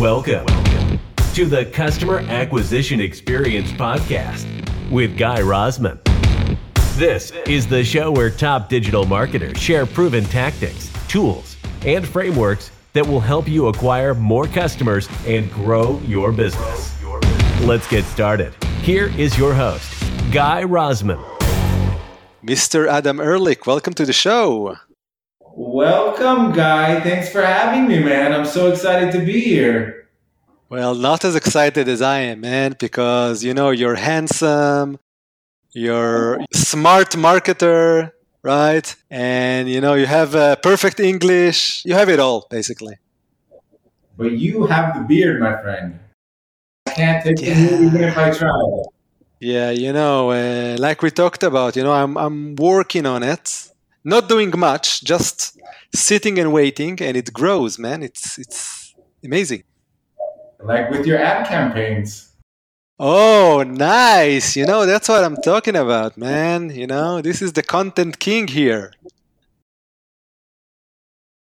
Welcome to the Customer Acquisition Experience Podcast with Guy Rosman. This is the show where top digital marketers share proven tactics, tools, and frameworks that will help you acquire more customers and grow your business. Let's get started. Here is your host, Guy Rosman. Mr. Adam Ehrlich, welcome to the show. Welcome, Guy. Thanks for having me, man. I'm so excited to be here. Well, not as excited as I am, man, because you know you're handsome, you're smart marketer, right? And you know you have uh, perfect English. You have it all, basically. But you have the beard, my friend. I can't take yeah. it even if I try. Yeah, you know, uh, like we talked about, you know, I'm I'm working on it not doing much, just sitting and waiting, and it grows, man. It's it's amazing. Like with your ad campaigns. Oh, nice. You know, that's what I'm talking about, man. You know, this is the content king here.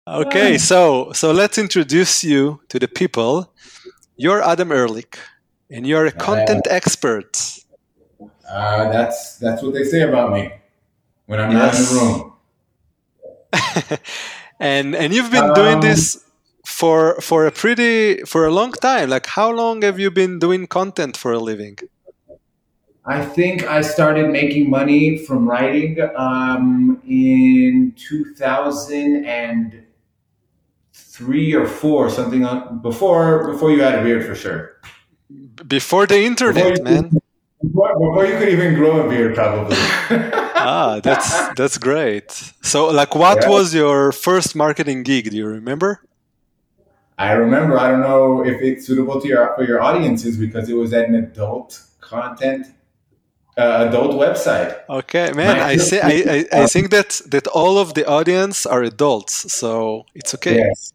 Okay, so so let's introduce you to the people. You're Adam Ehrlich, and you're a content uh, expert. Uh, that's that's what they say about me when I'm yes. not in the room. and and you've been um, doing this for for a pretty for a long time. Like how long have you been doing content for a living? I think I started making money from writing um, in 2003 or four, something on, before before you had a beard for sure. Before the internet, before man. Before, before you could even grow a beard, probably. ah, that's that's great. So, like, what yeah. was your first marketing gig? Do you remember? I remember. I don't know if it's suitable to your for your audiences because it was at an adult content uh, adult website. Okay, man. I say I, I, I, think that that all of the audience are adults, so it's okay. Yes.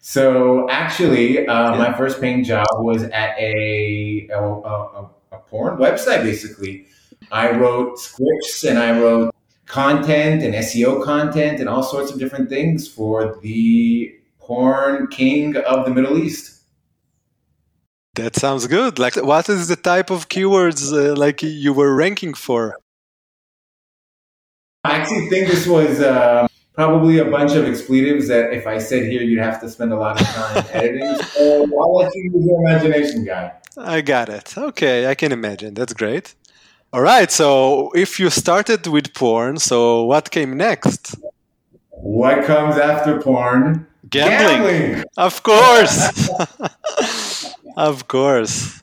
So actually, uh, yeah. my first paying job was at a, a, a, a porn website, basically. I wrote scripts and I wrote content and SEO content and all sorts of different things for the porn king of the Middle East. That sounds good. Like, what is the type of keywords uh, like you were ranking for? I actually think this was uh, probably a bunch of expletives that if I said here, you'd have to spend a lot of time editing. So I'll let you use your imagination, guy. I got it. Okay, I can imagine. That's great. All right. So if you started with porn, so what came next? What comes after porn? Gambling. Gambling. Of course. of course.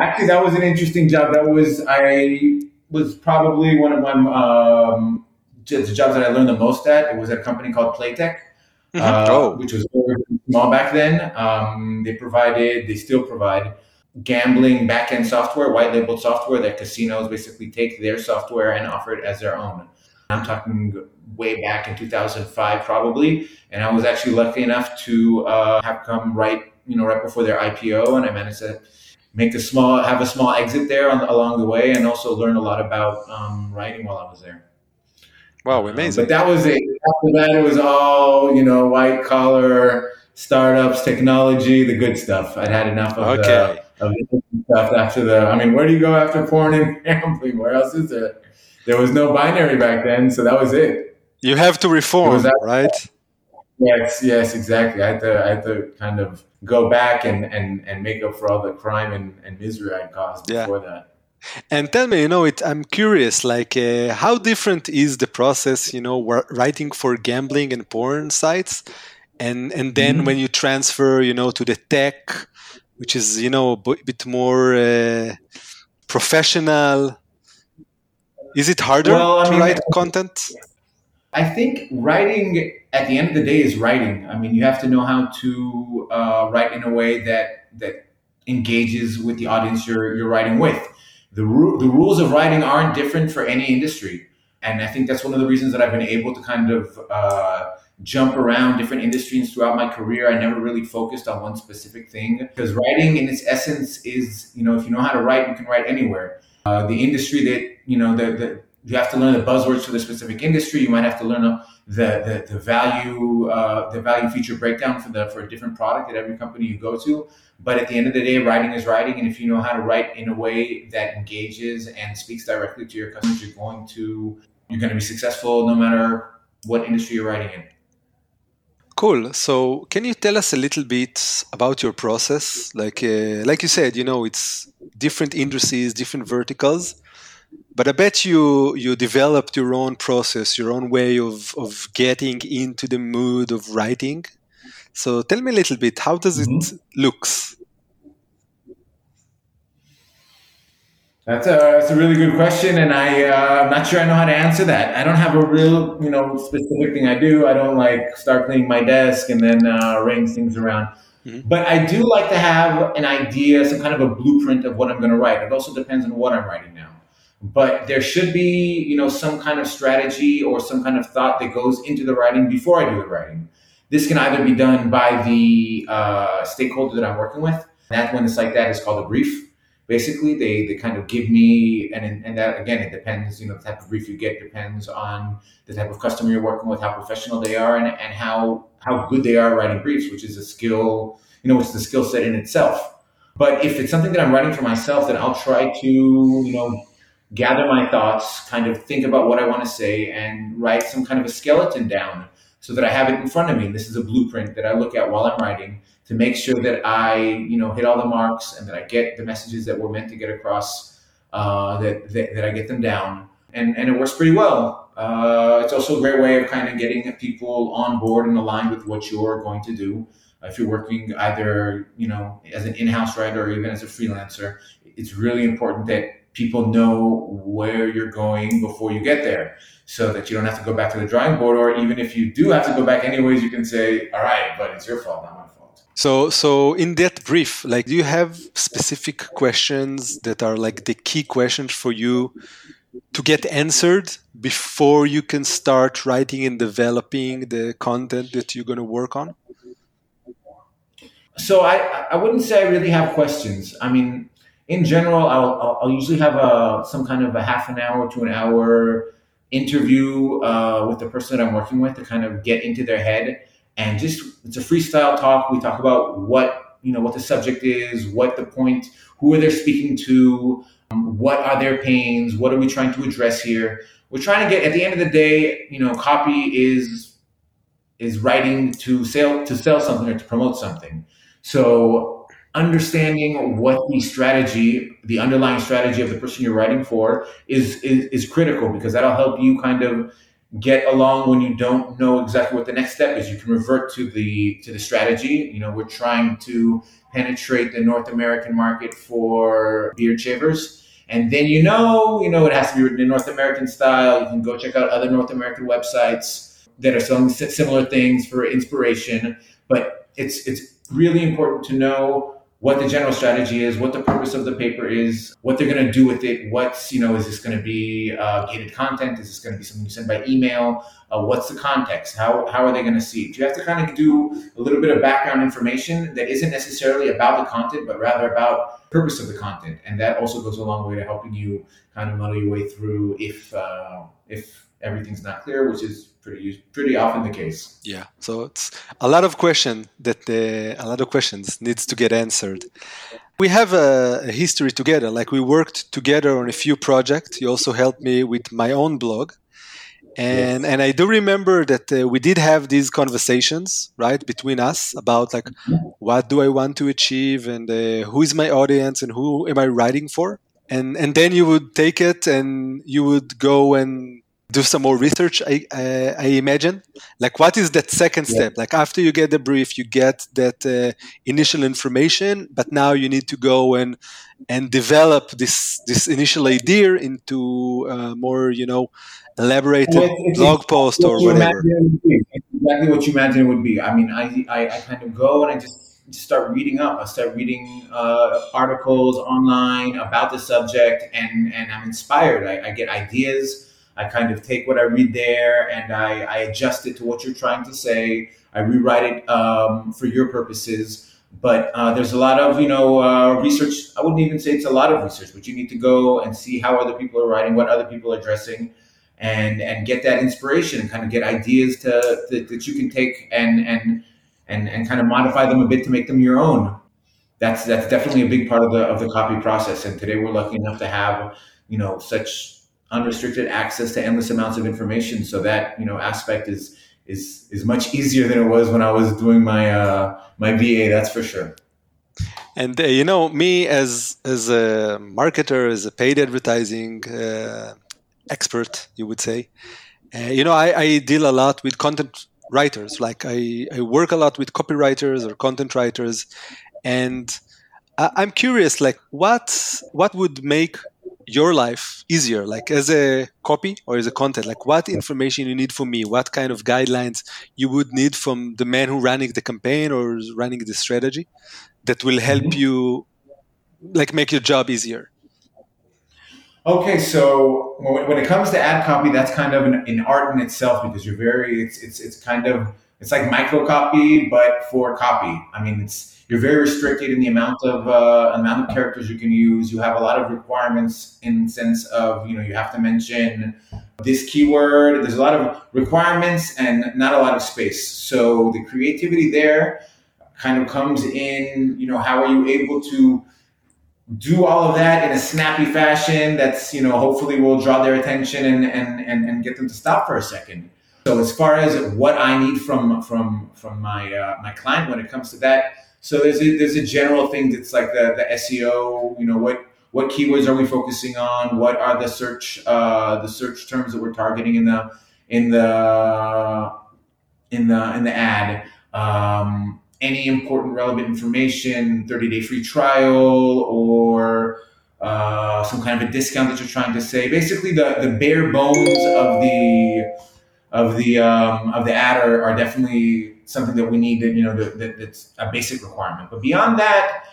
Actually, that was an interesting job. That was I was probably one of my um, the jobs that I learned the most at. It was at a company called Playtech, mm-hmm. uh, oh. which was small back then. Um, they provided, they still provide gambling backend software, white labeled software that casinos basically take their software and offer it as their own. I'm talking way back in 2005, probably. And I was actually lucky enough to uh, have come right, you know, right before their IPO, and I managed to make a small, have a small exit there on, along the way, and also learn a lot about um, writing while I was there. Wow, amazing! Um, but that was it. After that, it was all you know, white collar startups, technology, the good stuff. I'd had enough of okay. the, of stuff after the. I mean, where do you go after porn and gambling? Where else is there? There was no binary back then, so that was it. You have to reform, that, right? Yes, yes, exactly. I had to, I had to kind of go back and, and, and make up for all the crime and, and misery I caused before yeah. that. And tell me, you know, it, I'm curious, like, uh, how different is the process, you know, writing for gambling and porn sites, and and then mm-hmm. when you transfer, you know, to the tech, which is, you know, a bit more uh, professional. Is it harder well, to mean, write content? I think writing at the end of the day is writing. I mean, you have to know how to uh, write in a way that that engages with the audience you're you're writing with the, ru- the rules of writing aren't different for any industry. And I think that's one of the reasons that I've been able to kind of uh, jump around different industries throughout my career. I never really focused on one specific thing because writing, in its essence, is you know if you know how to write, you can write anywhere. Uh, the industry that you know the you have to learn the buzzwords for the specific industry. You might have to learn the the, the value uh, the value feature breakdown for the for a different product at every company you go to. But at the end of the day, writing is writing, and if you know how to write in a way that engages and speaks directly to your customers, you're going to you're going to be successful no matter what industry you're writing in. Cool. So, can you tell us a little bit about your process? Like, uh, like you said, you know, it's different industries, different verticals, but I bet you you developed your own process, your own way of of getting into the mood of writing. So, tell me a little bit. How does mm-hmm. it looks? That's a, that's a really good question, and I, uh, I'm not sure I know how to answer that. I don't have a real, you know, specific thing I do. I don't like start cleaning my desk and then uh, arrange things around. Mm-hmm. But I do like to have an idea, some kind of a blueprint of what I'm going to write. It also depends on what I'm writing now. But there should be, you know, some kind of strategy or some kind of thought that goes into the writing before I do the writing. This can either be done by the uh, stakeholder that I'm working with. That when it's like that is called a brief basically they they kind of give me and and that again it depends you know the type of brief you get depends on the type of customer you're working with how professional they are and, and how how good they are writing briefs which is a skill you know it's the skill set in itself. But if it's something that i'm writing for myself then i'll try to you know gather my thoughts kind of think about what i want to say and write some kind of a skeleton down so that i have it in front of me. This is a blueprint that i look at while i'm writing to make sure that I, you know, hit all the marks and that I get the messages that we're meant to get across, uh, that, that, that I get them down. And, and it works pretty well. Uh, it's also a great way of kind of getting people on board and aligned with what you're going to do. If you're working either, you know, as an in-house writer or even as a freelancer, it's really important that people know where you're going before you get there so that you don't have to go back to the drawing board. Or even if you do have to go back anyways, you can say, all right, but it's your fault, not my so, so in that brief, like, do you have specific questions that are like the key questions for you to get answered before you can start writing and developing the content that you're going to work on? So, I, I wouldn't say I really have questions. I mean, in general, I'll, I'll usually have a some kind of a half an hour to an hour interview uh, with the person that I'm working with to kind of get into their head and just it's a freestyle talk. We talk about what you know what the subject is, what the point, who are they speaking to, um, what are their pains, what are we trying to address here. We're trying to get at the end of the day, you know, copy is is writing to sell to sell something or to promote something. So understanding what the strategy, the underlying strategy of the person you're writing for is, is, is critical because that'll help you kind of get along when you don't know exactly what the next step is. You can revert to the to the strategy. You know, we're trying to penetrate the North American market for beard shavers. And then you know, you know, it has to be written in North American style. You can go check out other North American websites that are selling similar things for inspiration. But it's it's really important to know what the general strategy is, what the purpose of the paper is, what they're going to do with it. What's, you know, is this going to be uh, gated content? Is this going to be something you send by email? Uh, what's the context? How, how are they going to see it? You have to kind of do a little bit of background information that isn't necessarily about the content, but rather about purpose of the content. And that also goes a long way to helping you kind of muddle your way through if, uh, if everything's not clear, which is pretty pretty often the case. Yeah, so it's a lot of question that uh, a lot of questions needs to get answered. We have a, a, history together. Like we worked together on a few projects. You also helped me with my own blog, and yes. and I do remember that uh, we did have these conversations right between us about like what do I want to achieve and uh, who is my audience and who am I writing for. And and then you would take it and you would go and do some more research I, uh, I imagine like what is that second step yeah. like after you get the brief you get that uh, initial information but now you need to go and and develop this this initial idea into uh, more you know elaborated well, blog post or whatever exactly what you imagine it would be i mean i i, I kind of go and i just just start reading up. I start reading uh, articles online about the subject, and and I'm inspired. I, I, get ideas. I kind of take what I read there and I, I adjust it to what you're trying to say. I rewrite it um, for your purposes. But uh, there's a lot of you know uh, research. I wouldn't even say it's a lot of research, but you need to go and see how other people are writing, what other people are addressing, and and get that inspiration and kind of get ideas to, to that you can take and and and and kind of modify them a bit to make them your own. That's that's definitely a big part of the of the copy process. And today we're lucky enough to have you know such unrestricted access to endless amounts of information. So that you know aspect is is is much easier than it was when I was doing my uh, my BA. That's for sure. And uh, you know, me as as a marketer, as a paid advertising uh, expert, you would say, uh, you know, I, I, deal a lot with content writers. Like I, I work a lot with copywriters or content writers, and I, I'm curious, like what what would make your life easier? Like as a copy or as a content? Like what information you need from me? What kind of guidelines you would need from the man who running the campaign or running the strategy that will help mm-hmm. you like make your job easier? Okay so when, when it comes to ad copy that's kind of an, an art in itself because you're very it's it's, it's kind of it's like micro copy but for copy i mean it's you're very restricted in the amount of uh, amount of characters you can use. You have a lot of requirements in sense of you know you have to mention this keyword. There's a lot of requirements and not a lot of space. So the creativity there kind of comes in. You know, how are you able to do all of that in a snappy fashion that's you know hopefully will draw their attention and and and, and get them to stop for a second. So as far as what I need from from from my uh, my client when it comes to that so there's a, there's a general thing that's like the, the SEO, you know, what what keywords are we focusing on? What are the search uh, the search terms that we're targeting in the in the in the in the ad? Um, any important relevant information, 30 day free trial, or uh, some kind of a discount that you're trying to say. Basically, the the bare bones of the of the um, of the ad are, are definitely something that we need that you know that, that, that's a basic requirement. But beyond that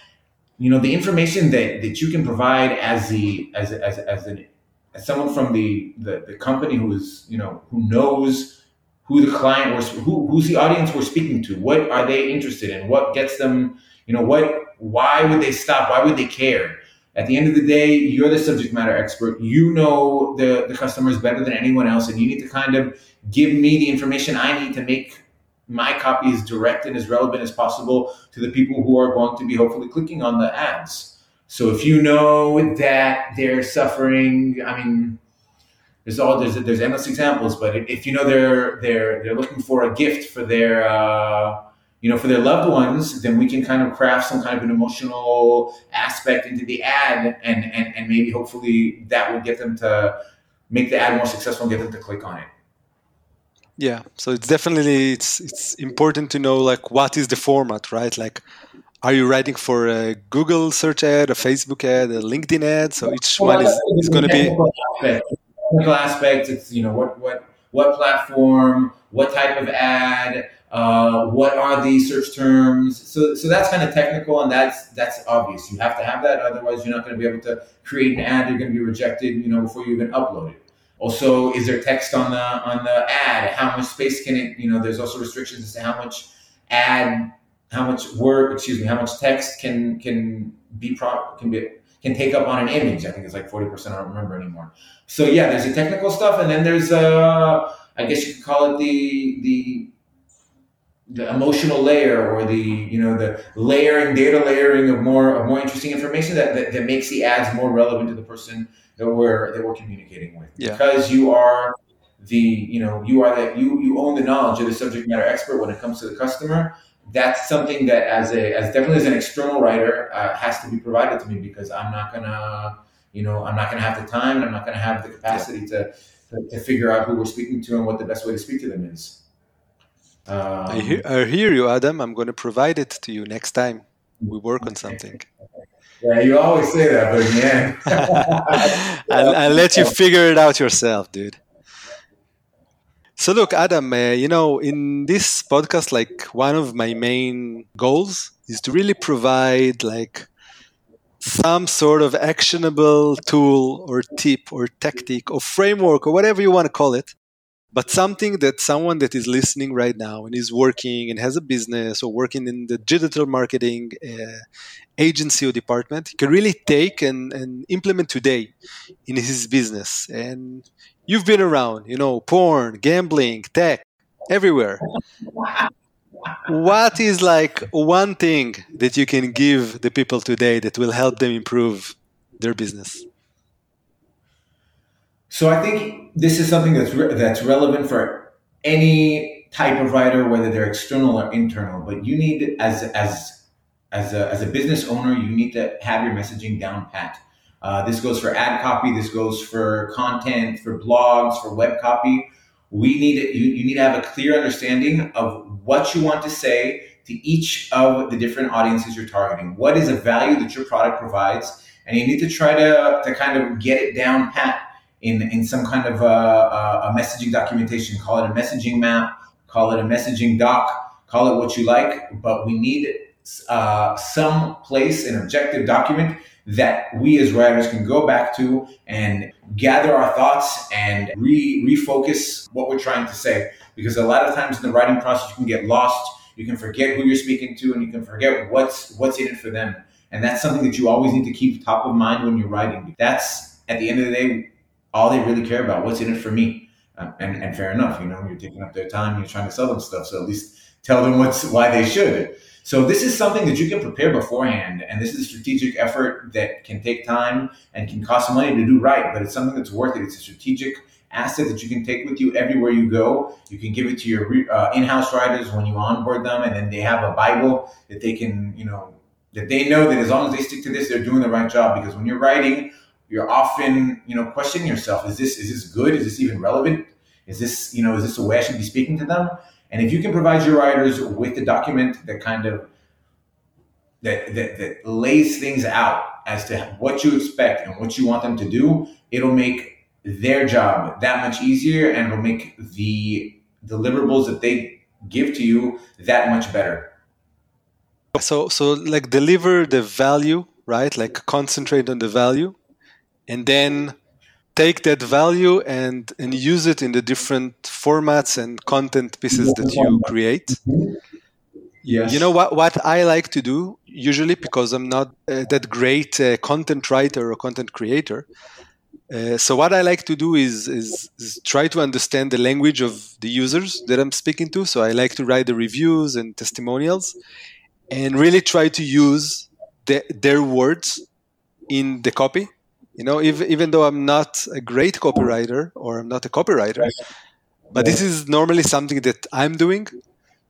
you know the information that that you can provide as the as as as, an, as someone from the, the the company who is you know who knows who the client was who, who's the audience we're speaking to what are they interested in what gets them you know what why would they stop why would they care at the end of the day you're the subject matter expert you know the the customers better than anyone else and you need to kind of give me the information i need to make my copy is direct and as relevant as possible to the people who are going to be hopefully clicking on the ads. So if you know that they're suffering, I mean, there's all there's there's endless examples, but if you know they're they're they're looking for a gift for their uh, you know for their loved ones, then we can kind of craft some kind of an emotional aspect into the ad, and and and maybe hopefully that will get them to make the ad more successful and get them to click on it. Yeah so it's definitely it's it's important to know like what is the format right? Like are you writing for a google search ad a facebook ad a linkedin ad? So each well, one is, is going to be technical aspects it's you know what what what platform what type of ad uh, what are the search terms so so that's kind of technical and that's that's obvious you have to have that otherwise you're not going to be able to create an ad you're going to be rejected you know before you even upload it also, is there text on the on the ad? How much space can it? You know, there's also restrictions as to how much ad, how much word, excuse me, how much text can can be pro, can be can take up on an image. I think it's like forty percent. I don't remember anymore. So yeah, there's the technical stuff, and then there's uh, I guess you could call it the the the emotional layer or the you know the layering data layering of more of more interesting information that, that, that makes the ads more relevant to the person that we're that we're communicating with yeah. because you are the you know you are that you you own the knowledge of the subject matter expert when it comes to the customer that's something that as a as definitely as an external writer uh, has to be provided to me because i'm not gonna you know i'm not gonna have the time and i'm not gonna have the capacity yeah. to, to, to figure out who we're speaking to and what the best way to speak to them is um, I, hear, I hear you adam i'm going to provide it to you next time we work on something yeah, you always say that, but yeah. I'll, I'll, let you figure it out yourself, dude. So look, Adam, uh, you know, in this podcast, like one of my main goals is to really provide like some sort of actionable tool or tip or tactic or framework or whatever you want to call it but something that someone that is listening right now and is working and has a business or working in the digital marketing uh, agency or department can really take and, and implement today in his business. And you've been around you know porn gambling tech everywhere. What is like one thing that you can give the people today that will help them improve their business so I think this is something that's re- that's relevant for any type of writer, whether they're external or internal. But you need, as as as a, as a business owner, you need to have your messaging down pat. Uh, this goes for ad copy. This goes for content, for blogs, for web copy. We need you, you need to have a clear understanding of what you want to say to each of the different audiences you're targeting. What is a value that your product provides, and you need to try to to kind of get it down pat in, in some kind of a, a, messaging documentation. Call it a messaging map, call it a messaging doc, call it what you like, but we need uh, some place, an objective document that we as writers can go back to and gather our thoughts and re- refocus what we're trying to say. Because a lot of times in the writing process, you can get lost. You can forget who you're speaking to, and you can forget what's what's in it for them. And that's something that you always need to keep top of mind when you're writing. That's at the end of the day all they really care about. What's in it for me? Um, and, and fair enough, you know, you're taking up their time, you're trying to sell them stuff. So at least tell them what's why they should. So this is something that you can prepare beforehand, and this is a strategic effort that can take time and can cost money to do right, but it's something that's worth it. It's a strategic asset that you can take with you everywhere you go. You can give it to your uh, in-house writers when you onboard them, and then they have a Bible that they can, you know, that they know that as long as they stick to this, they're doing the right job. Because when you're writing you're often you know questioning yourself. Is this is this good? Is this even relevant? Is this you know is this the way i should be speaking to them? And if you can provide your writers with a document that kind of that, that, that lays things out as to what you expect and what you want them to do it'll make their job that much easier and it'll make the deliverables that they give to you that much better. So so like deliver the value right? Like concentrate on the value and then take that value and and use it in the different formats and content pieces that you create yes. you know what what i like to do usually because i'm not uh, that great uh, content writer or content creator uh, so what I like to do is, is, is try to understand the language of the users that I'm speaking to. So I like to write the reviews and testimonials, and really try to use the, their words in the copy you know even, even though i'm not a great copywriter or i'm not a copywriter but this is normally something that i'm doing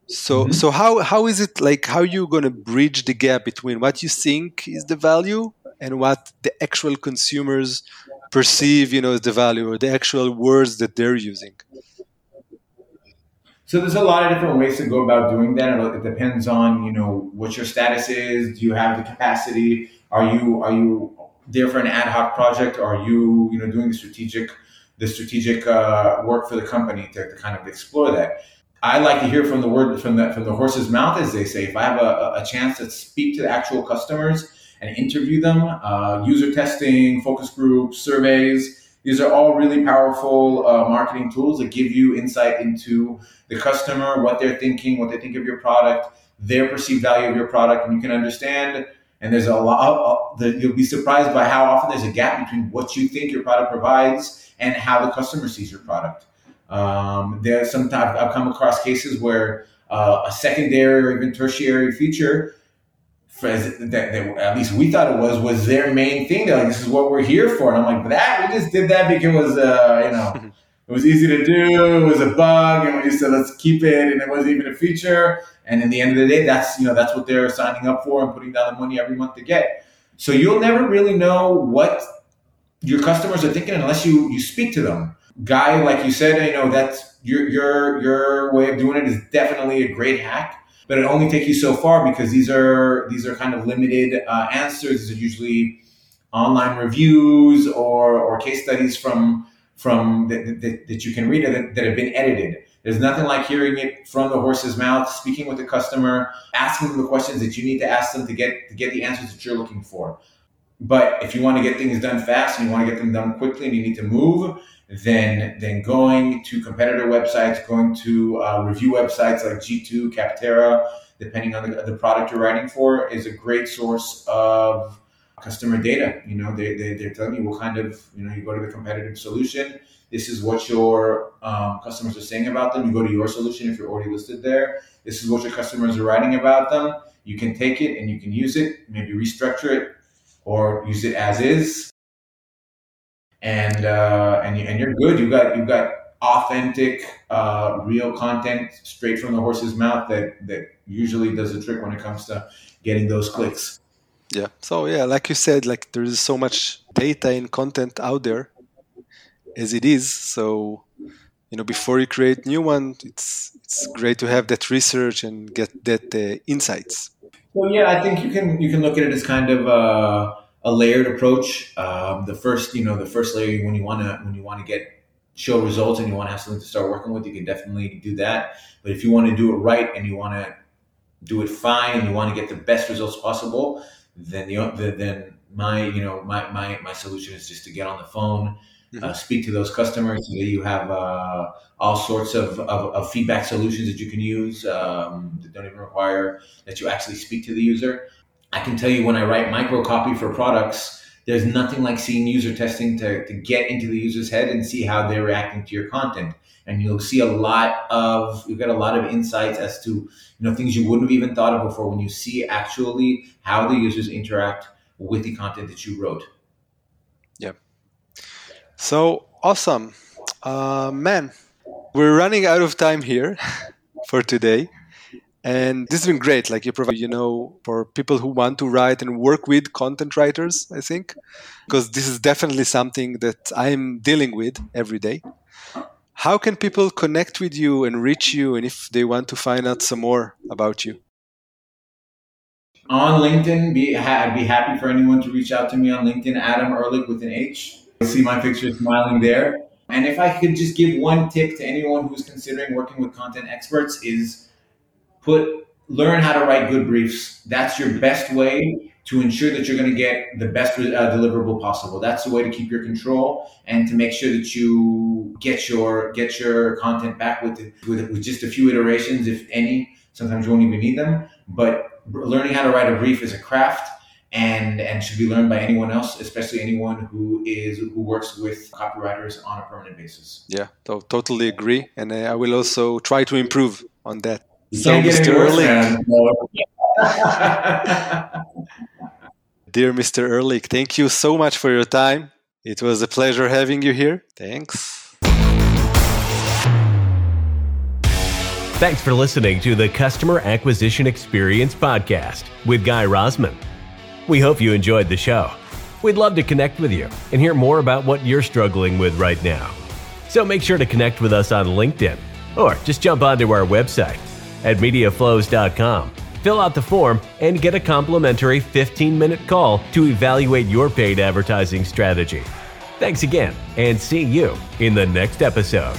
so mm-hmm. so how how is it like how are you going to bridge the gap between what you think is the value and what the actual consumers perceive you know as the value or the actual words that they're using so there's a lot of different ways to go about doing that. It depends on you know what your status is. Do you have the capacity? Are you are you there for an ad hoc project? Or are you, you know, doing the strategic, the strategic uh, work for the company to, to, kind of explore that? I like to hear from the word from the from the horse's mouth, as they say. If I have a, a chance to speak to the actual customers and interview them, uh, user testing, focus groups, surveys. These are all really powerful uh, marketing tools that give you insight into the customer, what they're thinking, what they think of your product, their perceived value of your product, and you can understand and there's a lot that you'll be surprised by how often there's a gap between what you think your product provides and how the customer sees your product. Um, there's sometimes I've come across cases where uh, a secondary or even tertiary feature that, that, at least we thought it was was their main thing. They're like, "This is what we're here for," and I'm like, "That we just did that because it was, uh, you know." It was easy to do. It was a bug, and we just said, "Let's keep it." And it wasn't even a feature. And in the end of the day, that's you know that's what they're signing up for and putting down the money every month to get. So you'll never really know what your customers are thinking unless you you speak to them. Guy, like you said, you know that's your your your way of doing it is definitely a great hack, but it only takes you so far because these are these are kind of limited uh, answers. These are usually online reviews or or case studies from from that, that, that you can read that, that have been edited. There's nothing like hearing it from the horse's mouth, speaking with the customer, asking them the questions that you need to ask them to get to get the answers that you're looking for. but if you want to get things done fast and you want to get them done quickly and you need to move, then then going to competitor websites, going to uh, review websites like G2, Capterra, depending on the, the product you're writing for, is a great source of customer data. You know, they, they, they're telling you what kind of, you know, you go to the competitive solution. This is what your um, customers are saying about them. You go to your solution if you're already listed there. This is what your customers are writing about them. You can take it and you can use it, maybe restructure it or use it as is. And, uh, and, you, and you're good. You got, you got authentic, uh, real content straight from the horse's mouth that, that usually does the trick when it comes to getting those clicks. Yeah. So yeah, like you said, like there is so much data and content out there as it is. So you know, before you create new one, it's it's great to have that research and get that uh, insights. Well, yeah, I think you can you can look at it as kind of a, a layered approach. Um, the first, you know, the first layer when you want to when you want to get show results and you want to have something to start working with, you can definitely do that. But if you want to do it right and you want to do it fine and you want to get the best results possible, then the, the then my you know my, my my solution is just to get on the phone mm-hmm. uh, speak to those customers you have uh, all sorts of, of, of, feedback solutions that you can use um, that don't even require that you actually speak to the user i can tell you when i write micro copy for products there's nothing like seeing user testing to, to get into the user's head and see how they're reacting to your content and you'll see a lot of you get a lot of insights as to you know things you wouldn't have even thought of before when you see actually how the users interact with the content that you wrote. Yeah. So awesome, uh, man. We're running out of time here for today. And this has been great. Like you provide, you know, for people who want to write and work with content writers, I think, because this is definitely something that I'm dealing with every day. How can people connect with you and reach you and if they want to find out some more about you? On linkedin be i'd be happy for anyone to reach out to me on linkedin adam ehrlich with an h. You see my picture smiling there. And if i could just give one tip to anyone who's considering working with content experts is put learn how to write good briefs that's your best way to ensure that you're going to get the best uh, deliverable possible. That's the way to keep your control and to make sure that you get your get your content back with, with with just a few iterations, if any. Sometimes you won't even need them. But learning how to write a brief is a craft and and should be learned by anyone else, especially anyone who is who works with copywriters on a permanent basis. Yeah, to- totally agree, and I will also try to improve on that. You so, Mr. Ehrlich. Dear Mr. Ehrlich, thank you so much for your time. It was a pleasure having you here. Thanks. Thanks for listening to the Customer Acquisition Experience Podcast with Guy Rozman. We hope you enjoyed the show. We'd love to connect with you and hear more about what you're struggling with right now. So make sure to connect with us on LinkedIn or just jump onto our website at mediaflows.com fill out the form, and get a complimentary 15 minute call to evaluate your paid advertising strategy. Thanks again, and see you in the next episode.